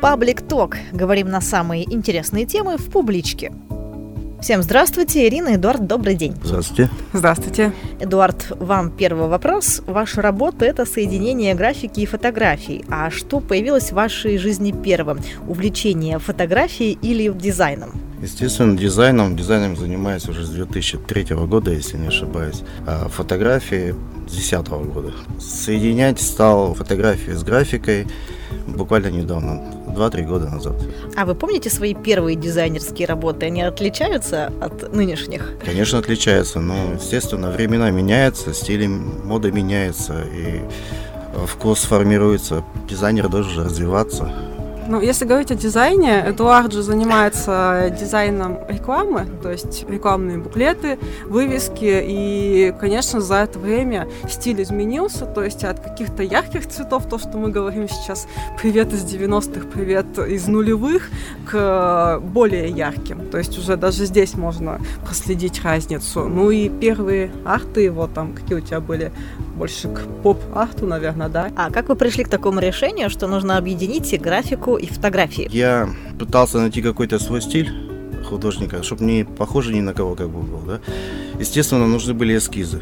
Паблик Ток. Говорим на самые интересные темы в публичке. Всем здравствуйте, Ирина, Эдуард, добрый день. Здравствуйте. Здравствуйте. Эдуард, вам первый вопрос. Ваша работа – это соединение графики и фотографий. А что появилось в вашей жизни первым? Увлечение фотографией или дизайном? Естественно, дизайном. Дизайном занимаюсь уже с 2003 года, если не ошибаюсь. А фотографии с 2010 года. Соединять стал фотографии с графикой буквально недавно, 2-3 года назад. А вы помните свои первые дизайнерские работы? Они отличаются от нынешних? Конечно, отличаются, но, естественно, времена меняются, стили мода меняется, и вкус формируется. Дизайнер должен развиваться. Ну, если говорить о дизайне, Эдуард же занимается дизайном рекламы, то есть рекламные буклеты, вывески, и, конечно, за это время стиль изменился, то есть от каких-то ярких цветов, то, что мы говорим сейчас, привет из 90-х, привет из нулевых, к более ярким, то есть уже даже здесь можно проследить разницу. Ну и первые арты, вот там, какие у тебя были, больше к поп-арту, наверное, да? А как вы пришли к такому решению, что нужно объединить и графику, и фотографии? Я пытался найти какой-то свой стиль художника, чтобы не похоже ни на кого как бы был, да. Естественно, нужны были эскизы.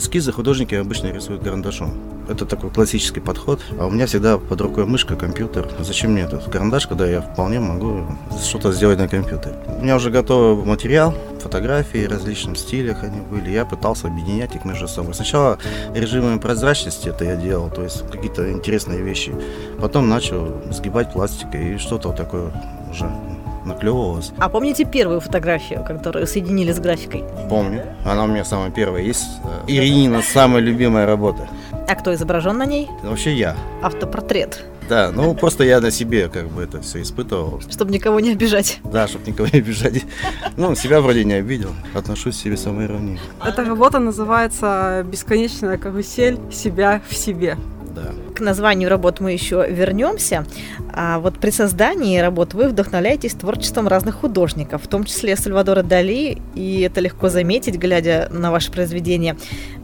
Эскизы художники обычно рисуют карандашом. Это такой классический подход. А у меня всегда под рукой мышка, компьютер. Зачем мне этот карандаш, когда я вполне могу что-то сделать на компьютере? У меня уже готовый материал, фотографии в различных стилях они были. Я пытался объединять их между собой. Сначала режимами прозрачности это я делал, то есть какие-то интересные вещи. Потом начал сгибать пластикой и что-то такое уже наклевывалось. А помните первую фотографию, которую соединили с графикой? Помню. Она у меня самая первая есть. Иринина самая любимая работа. А кто изображен на ней? Вообще я. Автопортрет. Да, ну просто я на себе как бы это все испытывал. Чтобы никого не обижать. Да, чтобы никого не обижать. Ну, себя вроде не обидел. Отношусь к себе самой иронии. Эта работа называется «Бесконечная карусель себя в себе» да. К названию работ мы еще вернемся. А вот при создании работ вы вдохновляетесь творчеством разных художников, в том числе Сальвадора Дали, и это легко заметить, глядя на ваше произведение.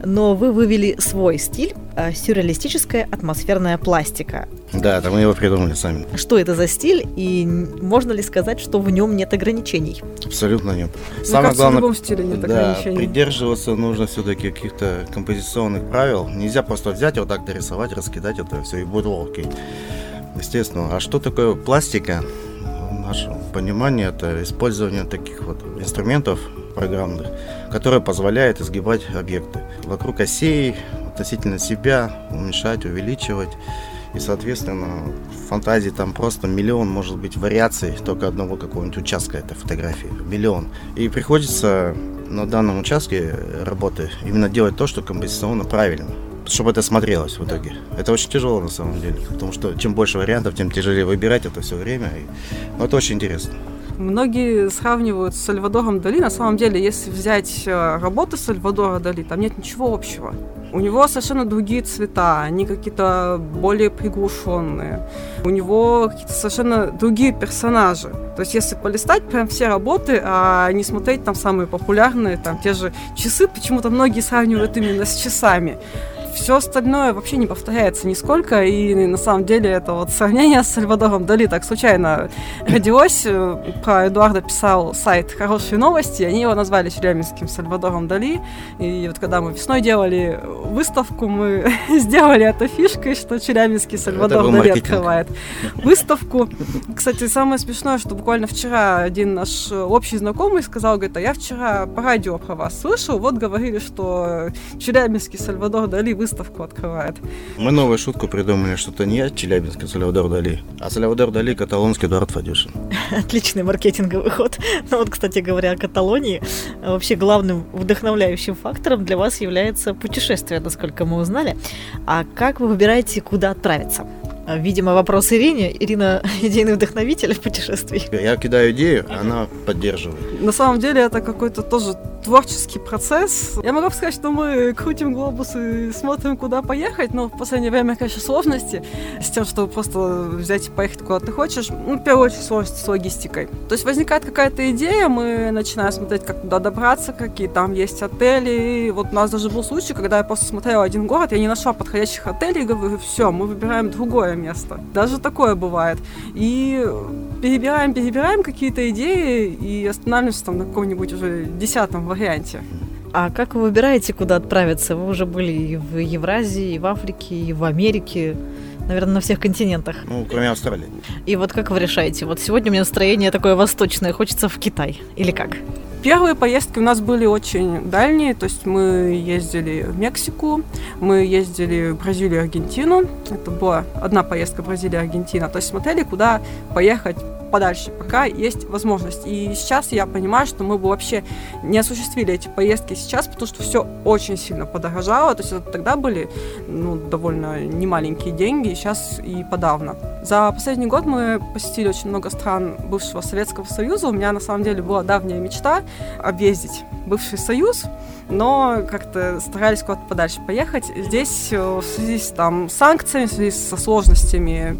Но вы вывели свой стиль, а, сюрреалистическая атмосферная пластика. Да, это мы его придумали сами. Что это за стиль, и можно ли сказать, что в нем нет ограничений? Абсолютно нет. Мне Самое кажется, главное, в любом стиле нет да, ограничений. придерживаться нужно все-таки каких-то композиционных правил. Нельзя просто взять и вот так дорисовать, раскидать это все, и будет окей. Естественно. А что такое пластика? В нашем понимании это использование таких вот инструментов программных, которые позволяют изгибать объекты вокруг осей, относительно себя, уменьшать, увеличивать. И, соответственно, в фантазии там просто миллион, может быть, вариаций только одного какого-нибудь участка этой фотографии. Миллион. И приходится на данном участке работы именно делать то, что композиционно правильно чтобы это смотрелось в итоге. Это очень тяжело на самом деле, потому что чем больше вариантов, тем тяжелее выбирать это все время. И, ну, это очень интересно. Многие сравнивают с Сальвадором Дали. На самом деле, если взять э, работы Сальвадора Дали, там нет ничего общего. У него совершенно другие цвета, они какие-то более приглушенные. У него какие-то совершенно другие персонажи. То есть если полистать прям все работы, а не смотреть там самые популярные, там те же часы, почему-то многие сравнивают именно с часами все остальное вообще не повторяется нисколько, и на самом деле это вот сравнение с Сальвадором Дали так случайно родилось. Про Эдуарда писал сайт «Хорошие новости», они его назвали Челябинским Сальвадором Дали, и вот когда мы весной делали выставку, мы сделали это фишкой, что Челябинский Сальвадор Дали маркетинг. открывает выставку. Кстати, самое смешное, что буквально вчера один наш общий знакомый сказал, говорит, а я вчера по радио про вас слышал, вот говорили, что Челябинский Сальвадор Дали выставку открывает. Мы новую шутку придумали, что это не я Челябинск, а Сальвадор Дали, а Сальвадор Дали каталонский Эдуард Фадюшин. Отличный маркетинговый ход. Ну вот, кстати говоря, о Каталонии. Вообще главным вдохновляющим фактором для вас является путешествие, насколько мы узнали. А как вы выбираете, куда отправиться? Видимо, вопрос Ирине. Ирина – идейный вдохновитель в путешествий. Я кидаю идею, она поддерживает. На самом деле это какой-то тоже творческий процесс. Я могу сказать, что мы крутим глобус и смотрим, куда поехать, но в последнее время, конечно, сложности с тем, чтобы просто взять и поехать куда ты хочешь. Ну, в первую очередь, сложности с логистикой. То есть возникает какая-то идея, мы начинаем смотреть, как туда добраться, какие там есть отели. И вот у нас даже был случай, когда я просто смотрела один город, я не нашла подходящих отелей, и говорю, все, мы выбираем другое место. Даже такое бывает. И перебираем, перебираем какие-то идеи и останавливаемся там на каком-нибудь уже десятом варианте. А как вы выбираете, куда отправиться? Вы уже были и в Евразии, и в Африке, и в Америке наверное, на всех континентах. Ну, кроме Австралии. И вот как вы решаете? Вот сегодня у меня настроение такое восточное, хочется в Китай. Или как? Первые поездки у нас были очень дальние, то есть мы ездили в Мексику, мы ездили в Бразилию и Аргентину. Это была одна поездка Бразилия-Аргентина. То есть смотрели, куда поехать подальше, пока есть возможность. И сейчас я понимаю, что мы бы вообще не осуществили эти поездки сейчас, потому что все очень сильно подорожало. То есть это тогда были ну, довольно немаленькие деньги, сейчас и подавно. За последний год мы посетили очень много стран бывшего Советского Союза. У меня на самом деле была давняя мечта объездить бывший Союз, но как-то старались куда-то подальше поехать. Здесь э, в связи с там, санкциями, в связи со сложностями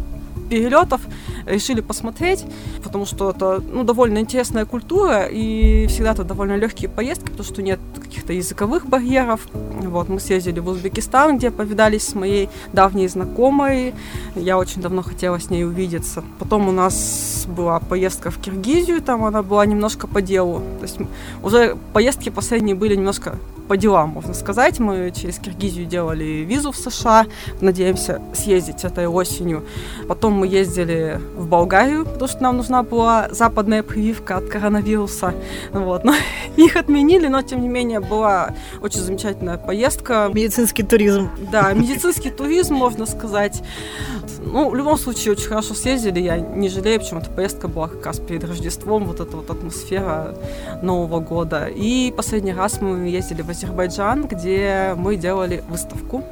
перелетов решили посмотреть, потому что это ну, довольно интересная культура, и всегда это довольно легкие поездки, потому что нет каких-то языковых барьеров. Вот, мы съездили в Узбекистан, где повидались с моей давней знакомой. Я очень давно хотела с ней увидеться. Потом у нас была поездка в Киргизию, там она была немножко по делу. То есть уже поездки последние были немножко по делам, можно сказать. Мы через Киргизию делали визу в США, надеемся съездить этой осенью. Потом мы ездили в Болгарию, потому что нам нужна была западная прививка от коронавируса. Вот. Но их отменили, но тем не менее была очень замечательная поездка. Медицинский туризм. Да, медицинский туризм, можно сказать. Ну, в любом случае, очень хорошо съездили, я не жалею, почему эта поездка была как раз перед Рождеством, вот эта вот атмосфера Нового года. И последний раз мы ездили в Азербайджан, где мы делали выставку.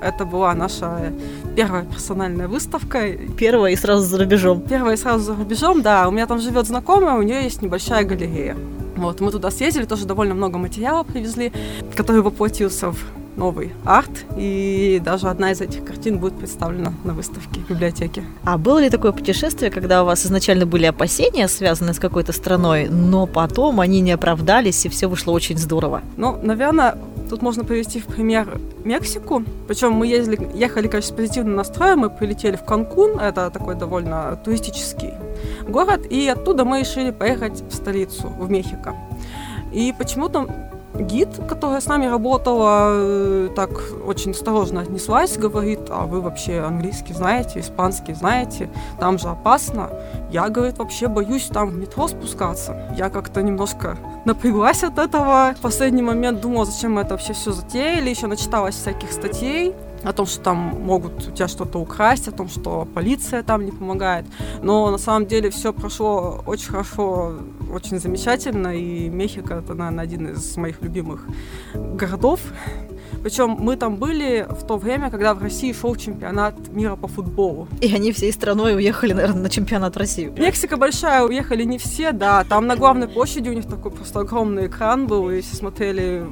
Это была наша первая персональная выставка. Первая и сразу за рубежом. Первая и сразу за рубежом, да. У меня там живет знакомая, у нее есть небольшая галерея. Вот, мы туда съездили, тоже довольно много материала привезли, который воплотился в новый арт, и даже одна из этих картин будет представлена на выставке в библиотеке. А было ли такое путешествие, когда у вас изначально были опасения, связанные с какой-то страной, но потом они не оправдались, и все вышло очень здорово? Ну, наверное, Тут можно привести в пример Мексику. Причем мы ездили, ехали, конечно, с позитивным настроем. Мы прилетели в Канкун, это такой довольно туристический город, и оттуда мы решили поехать в столицу, в Мехико. И почему-то гид, которая с нами работала, э, так очень осторожно отнеслась, говорит, а вы вообще английский знаете, испанский знаете, там же опасно. Я, говорит, вообще боюсь там в метро спускаться. Я как-то немножко напряглась от этого. В последний момент думала, зачем мы это вообще все затеяли, еще начиталась всяких статей о том, что там могут у тебя что-то украсть, о том, что полиция там не помогает. Но на самом деле все прошло очень хорошо, очень замечательно, и Мехико это, наверное, один из моих любимых городов. Причем мы там были в то время, когда в России шел чемпионат мира по футболу. И они всей страной уехали, наверное, на чемпионат в Россию. Мексика большая, уехали не все, да. Там на главной площади у них такой просто огромный экран был, и все смотрели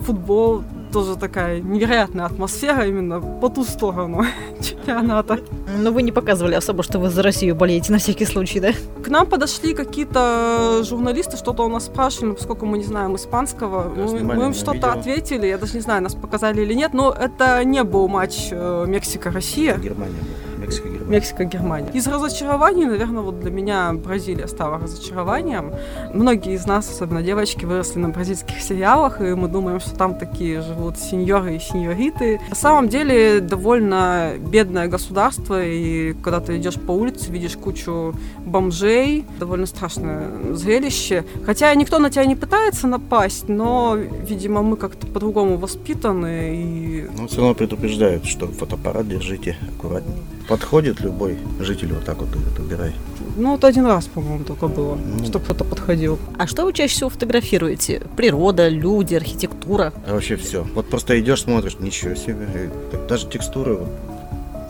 футбол тоже такая невероятная атмосфера именно по ту сторону чемпионата. Но вы не показывали особо, что вы за Россию болеете на всякий случай, да? К нам подошли какие-то журналисты, что-то у нас спрашивали, поскольку мы не знаем испанского. Да, мы, мы им что-то ответили, я даже не знаю, нас показали или нет, но это не был матч э, Мексика-Россия. Германия была. Мексика-Германия. Мексика-Германия. Из разочарований, наверное, вот для меня Бразилия стала разочарованием. Многие из нас, особенно девочки, выросли на бразильских сериалах, и мы думаем, что там такие живут сеньоры и сеньориты. На самом деле довольно бедное государство, и когда ты идешь по улице, видишь кучу бомжей, довольно страшное зрелище. Хотя никто на тебя не пытается напасть, но, видимо, мы как-то по-другому воспитаны. И... Но все равно предупреждают, что фотоаппарат держите аккуратнее подходит любой житель вот так вот убирай. Ну, вот один раз, по-моему, только было, ну, чтобы кто-то подходил. А что вы чаще всего фотографируете? Природа, люди, архитектура? А вообще все. Вот просто идешь, смотришь, ничего себе. Даже текстуры,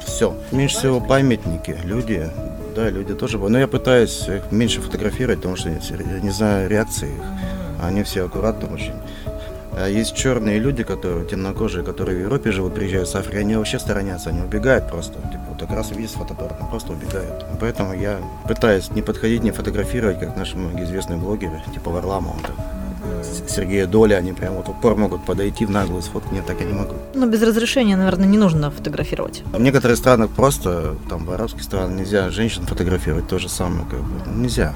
все. Меньше всего памятники, люди, да, люди тоже. Но я пытаюсь их меньше фотографировать, потому что я не знаю реакции их. Они все аккуратно очень. А есть черные люди, которые темнокожие, которые в Европе живут, приезжают с Африки, они вообще сторонятся, они убегают просто. Типа, вот как раз видят они просто убегают. Поэтому я пытаюсь не подходить, не фотографировать, как наши многие известные блогеры, типа Варламова. Сергея Доля, они прям вот упор могут подойти в наглую сфоткать, нет, так я не могу. Но без разрешения, наверное, не нужно фотографировать. В некоторых странах просто, там в арабских странах нельзя женщин фотографировать, то же самое, как бы, нельзя.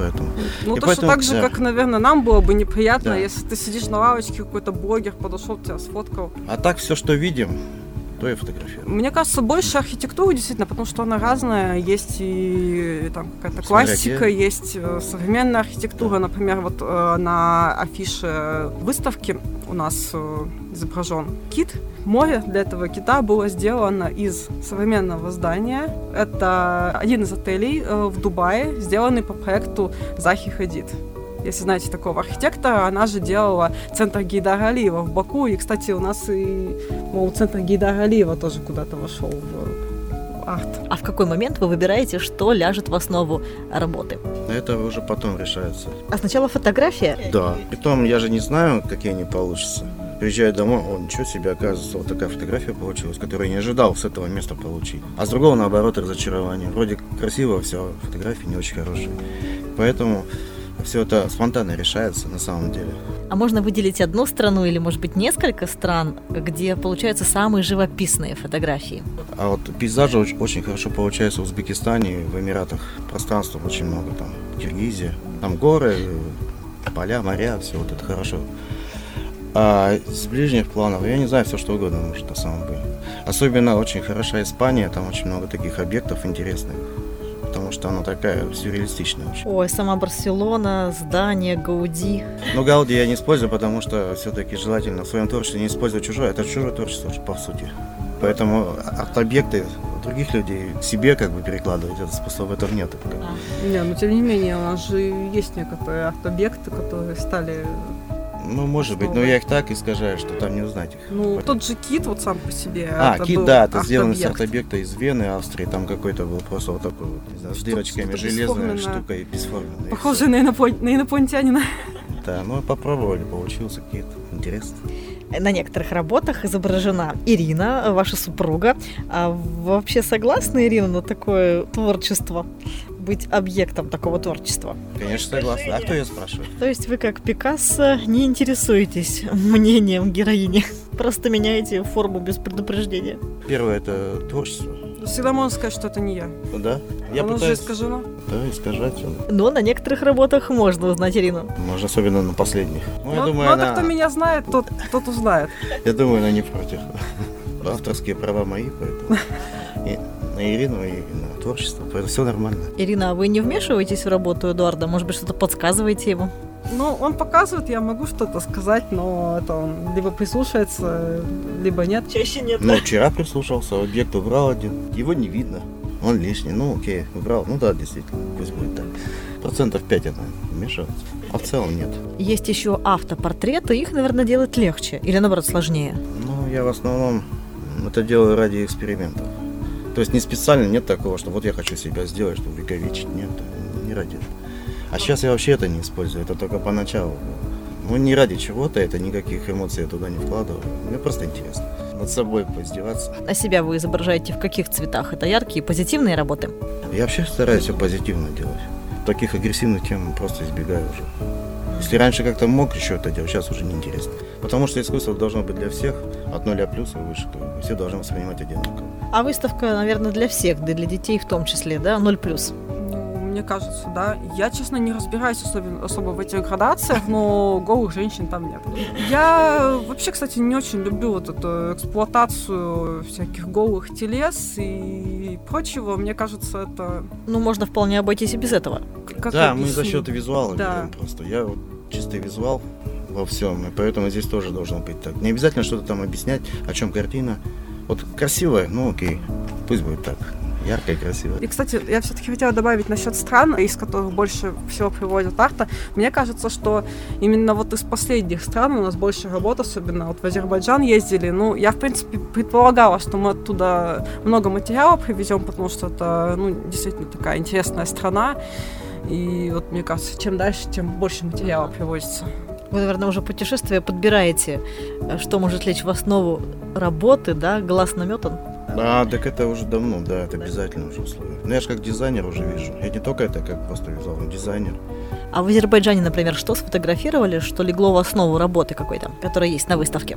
Поэтому. Ну, И точно поэтому, так же, да. как, наверное, нам было бы неприятно, Да. если ты сидишь на лавочке, какой-то блогер подошел, тебя сфоткал. А так все, что видим, то и фотографируем. Мне кажется, больше архитектуры действительно, потому что она разная. Есть и там какая-то классика, где. есть э, современная архитектура. Например, вот э, на афише выставки у нас э, изображен кит. Море для этого кита было сделано из современного здания. Это один из отелей в Дубае, сделанный по проекту Захи Хадид. Если знаете такого архитектора, она же делала центр Гейдара Алиева в Баку. И, кстати, у нас и, мол, центр Гейдара Алиева тоже куда-то вошел в арт. А в какой момент вы выбираете, что ляжет в основу работы? Это уже потом решается. А сначала фотография? Да. Притом я же не знаю, какие они получатся. Приезжаю домой, о, ничего себе, оказывается, вот такая фотография получилась, которую я не ожидал с этого места получить. А с другого, наоборот, разочарование. Вроде красиво все, фотографии не очень хорошие. Поэтому все это спонтанно решается на самом деле. А можно выделить одну страну или, может быть, несколько стран, где получаются самые живописные фотографии? А вот пейзажи очень, хорошо получаются в Узбекистане, в Эмиратах. Пространства очень много там. Киргизия. Там горы, поля, моря, все вот это хорошо. А с ближних планов, я не знаю, все что угодно может на самом деле. Особенно очень хороша Испания, там очень много таких объектов интересных. Потому что она такая сюрреалистичная очень. Ой, сама Барселона, здание, Гауди. Но Гауди я не использую, потому что все-таки желательно в своем творчестве не использовать чужое. Это чужое творчество, по сути. Поэтому арт-объекты других людей к себе как бы перекладывать, это способа этого нет. Бы. Не, но тем не менее, у нас же есть некоторые арт-объекты, которые стали... Ну, может быть, но я их так искажаю, что там не узнать их. Ну, Поэтому- тот же кит вот сам по себе. А, кит, да, это сделано с арт-объект. арт-объекта из Вены, Австрии. Там какой-то был просто вот такой вот, не знаю, с дырочками, железная штука и бесформенная. и Похоже на, инопон- на инопланетянина. Да, ну попробовали, получился кит. Интересно. На некоторых работах изображена Ирина, ваша супруга. А вы вообще согласны, Ирина, на такое творчество? Быть объектом такого творчества? Конечно, согласен. А кто я спрашиваю? То есть вы, как Пикассо, не интересуетесь мнением героини? Просто меняете форму без предупреждения? Первое это творчество. Всегда можно сказать, что это не я. Ну Да. Я Оно же пытаюсь искажено. да, искажать. Но на некоторых работах можно узнать Ирину. Может, особенно на последних. Ну, я Ну, думаю, ну, она, кто меня знает, тот, тот узнает. я думаю, она не против. Авторские права мои, поэтому на Ирину, и на творчество, поэтому все нормально. Ирина, а вы не вмешиваетесь в работу Эдуарда? Может быть, что-то подсказываете ему? Ну, он показывает, я могу что-то сказать, но это он либо прислушается, либо нет. Чаще нет. Ну, вчера прислушался, объект убрал один. Его не видно. Он лишний. Ну, окей, убрал. Ну да, действительно, пусть будет так. Процентов 5 она вмешивается. А в целом нет. Есть еще автопортреты, их, наверное, делать легче или, наоборот, сложнее. Ну, я в основном это делаю ради экспериментов. То есть не специально, нет такого, что вот я хочу себя сделать, чтобы увековечить. Нет, не ради этого. А сейчас я вообще это не использую, это только поначалу. Ну, не ради чего-то, это никаких эмоций я туда не вкладываю. Мне просто интересно над собой поиздеваться. А себя вы изображаете в каких цветах? Это яркие, позитивные работы? Я вообще стараюсь все позитивно делать. Таких агрессивных тем просто избегаю уже. Если раньше как-то мог еще это делать, сейчас уже неинтересно. Потому что искусство должно быть для всех, от нуля плюс и выше. Все должны воспринимать одинаково. А выставка, наверное, для всех, да и для детей в том числе, да? Ноль плюс. Ну, мне кажется, да. Я, честно, не разбираюсь особо, особо в этих градациях, но голых женщин там нет. Я вообще, кстати, не очень люблю вот эту эксплуатацию всяких голых телес и прочего. Мне кажется, это... Ну, можно вполне обойтись и без этого. Как да, мы объяснить? за счет визуала Да. берем просто. Я вот чистый визуал во всем, и поэтому здесь тоже должно быть так. Не обязательно что-то там объяснять, о чем картина. Вот красивая, ну окей, пусть будет так. Яркая, красивая. И, кстати, я все-таки хотела добавить насчет стран, из которых больше всего приводят арта. Мне кажется, что именно вот из последних стран у нас больше работ, особенно вот в Азербайджан ездили. Ну, я, в принципе, предполагала, что мы оттуда много материала привезем, потому что это, ну, действительно такая интересная страна. И вот, мне кажется, чем дальше, тем больше материала привозится. Вы, наверное, уже путешествие подбираете, э, что может лечь в основу работы, да? Глаз наметан. А, так это уже давно, да, это обязательно уже условие. Ну я же как дизайнер уже вижу. Я не только это как просто визуальный дизайнер. А в Азербайджане, например, что сфотографировали, что легло в основу работы какой-то, которая есть на выставке?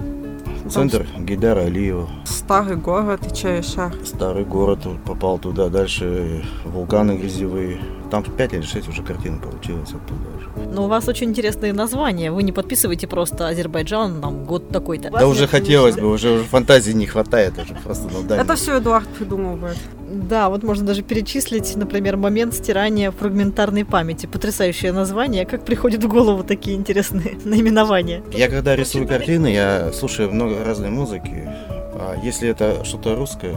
Центр Гейдара Алиева. Старый город и Чаешар. Старый город, попал туда, дальше вулканы грязевые. Там 5 или 6 уже картин получилось оттуда уже. Но у вас очень интересные названия. Вы не подписываете просто Азербайджан, там, год такой-то. Да уже хотелось бы, уже, уже фантазии не хватает, уже просто ну, да, Это все Эдуард придумывает. Да, вот можно даже перечислить, например, момент стирания фрагментарной памяти. Потрясающее название. Как приходят в голову такие интересные наименования? Я когда рисую картины, я слушаю много разной музыки. А если это что-то русское,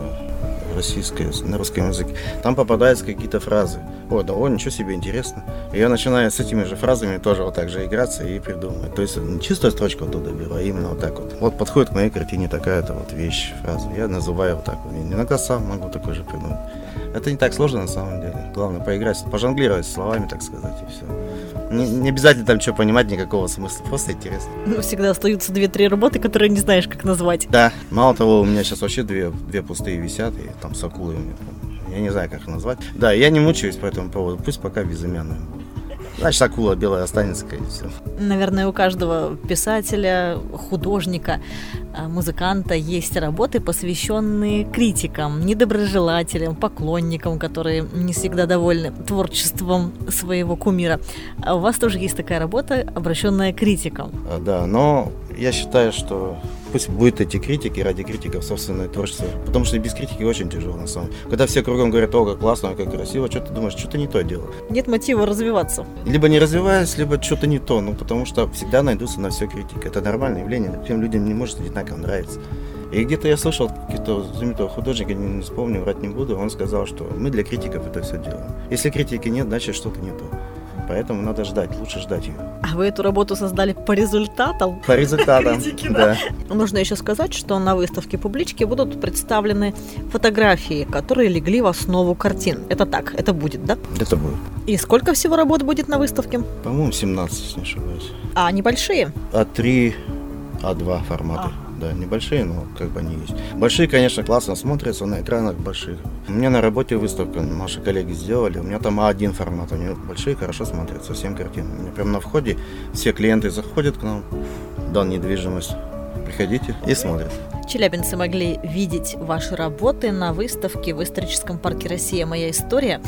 российское, на русском языке, там попадаются какие-то фразы. О, да, о, ничего себе, интересно. И я начинаю с этими же фразами тоже вот так же играться и придумывать. То есть не чистую строчку оттуда беру, а именно вот так вот. Вот подходит к моей картине такая-то вот вещь, фраза. Я называю вот так вот. И иногда сам могу такой же придумать. Это не так сложно на самом деле. Главное поиграть, пожонглировать словами, так сказать, и все. Не, не обязательно там что понимать, никакого смысла, просто интересно. Ну, всегда остаются две-три работы, которые не знаешь, как назвать. Да, мало того, у меня сейчас вообще две, две пустые висят, и там с акулой у меня, я не знаю, как их назвать. Да, я не мучаюсь по этому поводу, пусть пока безымянная будет. Значит, акула белая останется, и все. Наверное, у каждого писателя, художника, а, музыканта есть работы, посвященные критикам, недоброжелателям, поклонникам, которые не всегда довольны творчеством своего кумира. А у вас тоже есть такая работа, обращенная к критикам. А, Да, но я считаю, что пусть будут эти критики ради критиков собственное творчество. Потому что без критики очень тяжело на самом деле. Когда все кругом говорят, о, как классно, как красиво, что ты думаешь, что-то не то делал. Нет мотива развиваться. Либо не развиваясь, либо что-то не то. Ну, потому что всегда найдутся на все критики. Это нормальное явление. Всем людям не может одинаково нравиться. И где-то я слышал какие-то знаменитого художника, не, не вспомню, врать не буду, он сказал, что мы для критиков это все делаем. Если критики нет, значит что-то не то. Поэтому надо ждать, лучше ждать ее. А вы эту работу создали по результатам? По результатам, Критики, да. Нужно еще сказать, что на выставке публички будут представлены фотографии, которые легли в основу картин. Это так, это будет, да? Это будет. И сколько всего работ будет на выставке? По-моему, 17, если не ошибаюсь. А небольшие? А3, А2 форматы. Да, небольшие, но как бы они есть. Большие, конечно, классно смотрятся на экранах больших. У меня на работе выставка, наши коллеги сделали. У меня там А1 формат, у них большие, хорошо смотрятся, 7 картин. У меня прямо на входе все клиенты заходят к нам, дан недвижимость. Приходите и смотрят. Челябинцы могли видеть ваши работы на выставке в историческом парке «Россия. Моя история».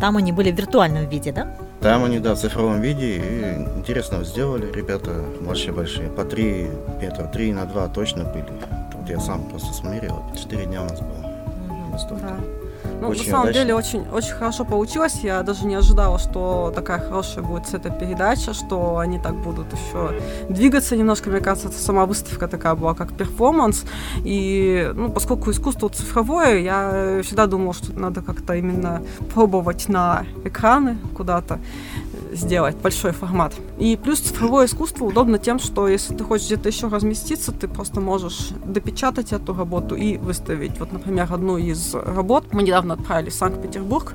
Там они были в виртуальном виде, да? Там они, да, в цифровом виде. И интересно сделали. Ребята вообще большие. По 3 метра, 3 на 2 точно были. Вот я сам просто смерил. 4 дня у нас было. Да. Ну, Очень на самом удачно. деле, очень, очень хорошо получилось. Я даже не ожидала, что такая хорошая будет эта передача, что они так будут еще двигаться немножко. Мне кажется, это сама выставка такая была, как перформанс. И, ну, поскольку искусство цифровое, я всегда думала, что надо как-то именно пробовать на экраны куда-то сделать большой формат. И плюс цифровое искусство удобно тем, что если ты хочешь где-то еще разместиться, ты просто можешь допечатать эту работу и выставить. Вот, например, одну из работ мы недавно отправили в Санкт-Петербург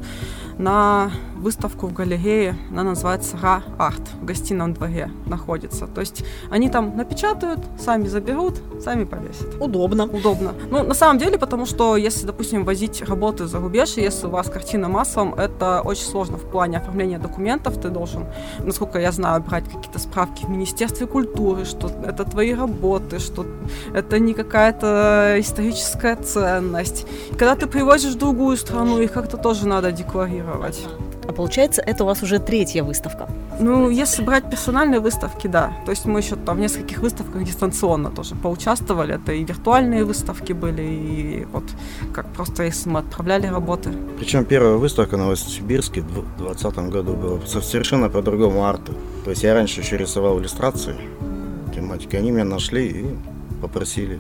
на выставку в галерее. Она называется «Ра Арт». В гостином дворе находится. То есть они там напечатают, сами заберут, сами повесят Удобно. удобно. Ну, на самом деле, потому что если, допустим, возить работы за рубеж, если у вас картина массовым, это очень сложно в плане оформления документов. Ты должен, насколько я знаю, брать какие-то справки в Министерстве культуры, что это твои работы, что это не какая-то историческая ценность. Когда ты привозишь в другую страну, их как-то тоже надо декларировать. А получается, это у вас уже третья выставка. Ну, если брать персональные выставки, да. То есть мы еще там в нескольких выставках дистанционно тоже поучаствовали. Это и виртуальные выставки были, и вот как просто если мы отправляли работы. Причем первая выставка на Новосибирске в 2020 году была со- совершенно по другому арту. То есть я раньше еще рисовал иллюстрации, тематики. Они меня нашли и попросили.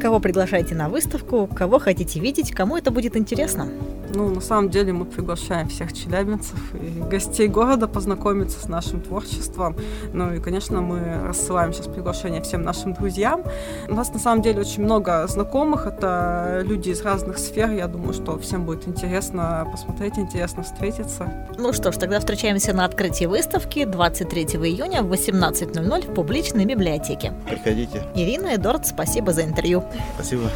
Кого приглашаете на выставку, кого хотите видеть, кому это будет интересно? Ну, на самом деле мы приглашаем всех челябинцев и гостей города познакомиться с нашим творчеством. Ну и, конечно, мы рассылаем сейчас приглашение всем нашим друзьям. У нас на самом деле очень много знакомых. Это люди из разных сфер. Я думаю, что всем будет интересно посмотреть, интересно встретиться. Ну что ж, тогда встречаемся на открытии выставки 23 июня в 18.00 в публичной библиотеке. Приходите. Ирина Эдорд, спасибо за интервью. Спасибо.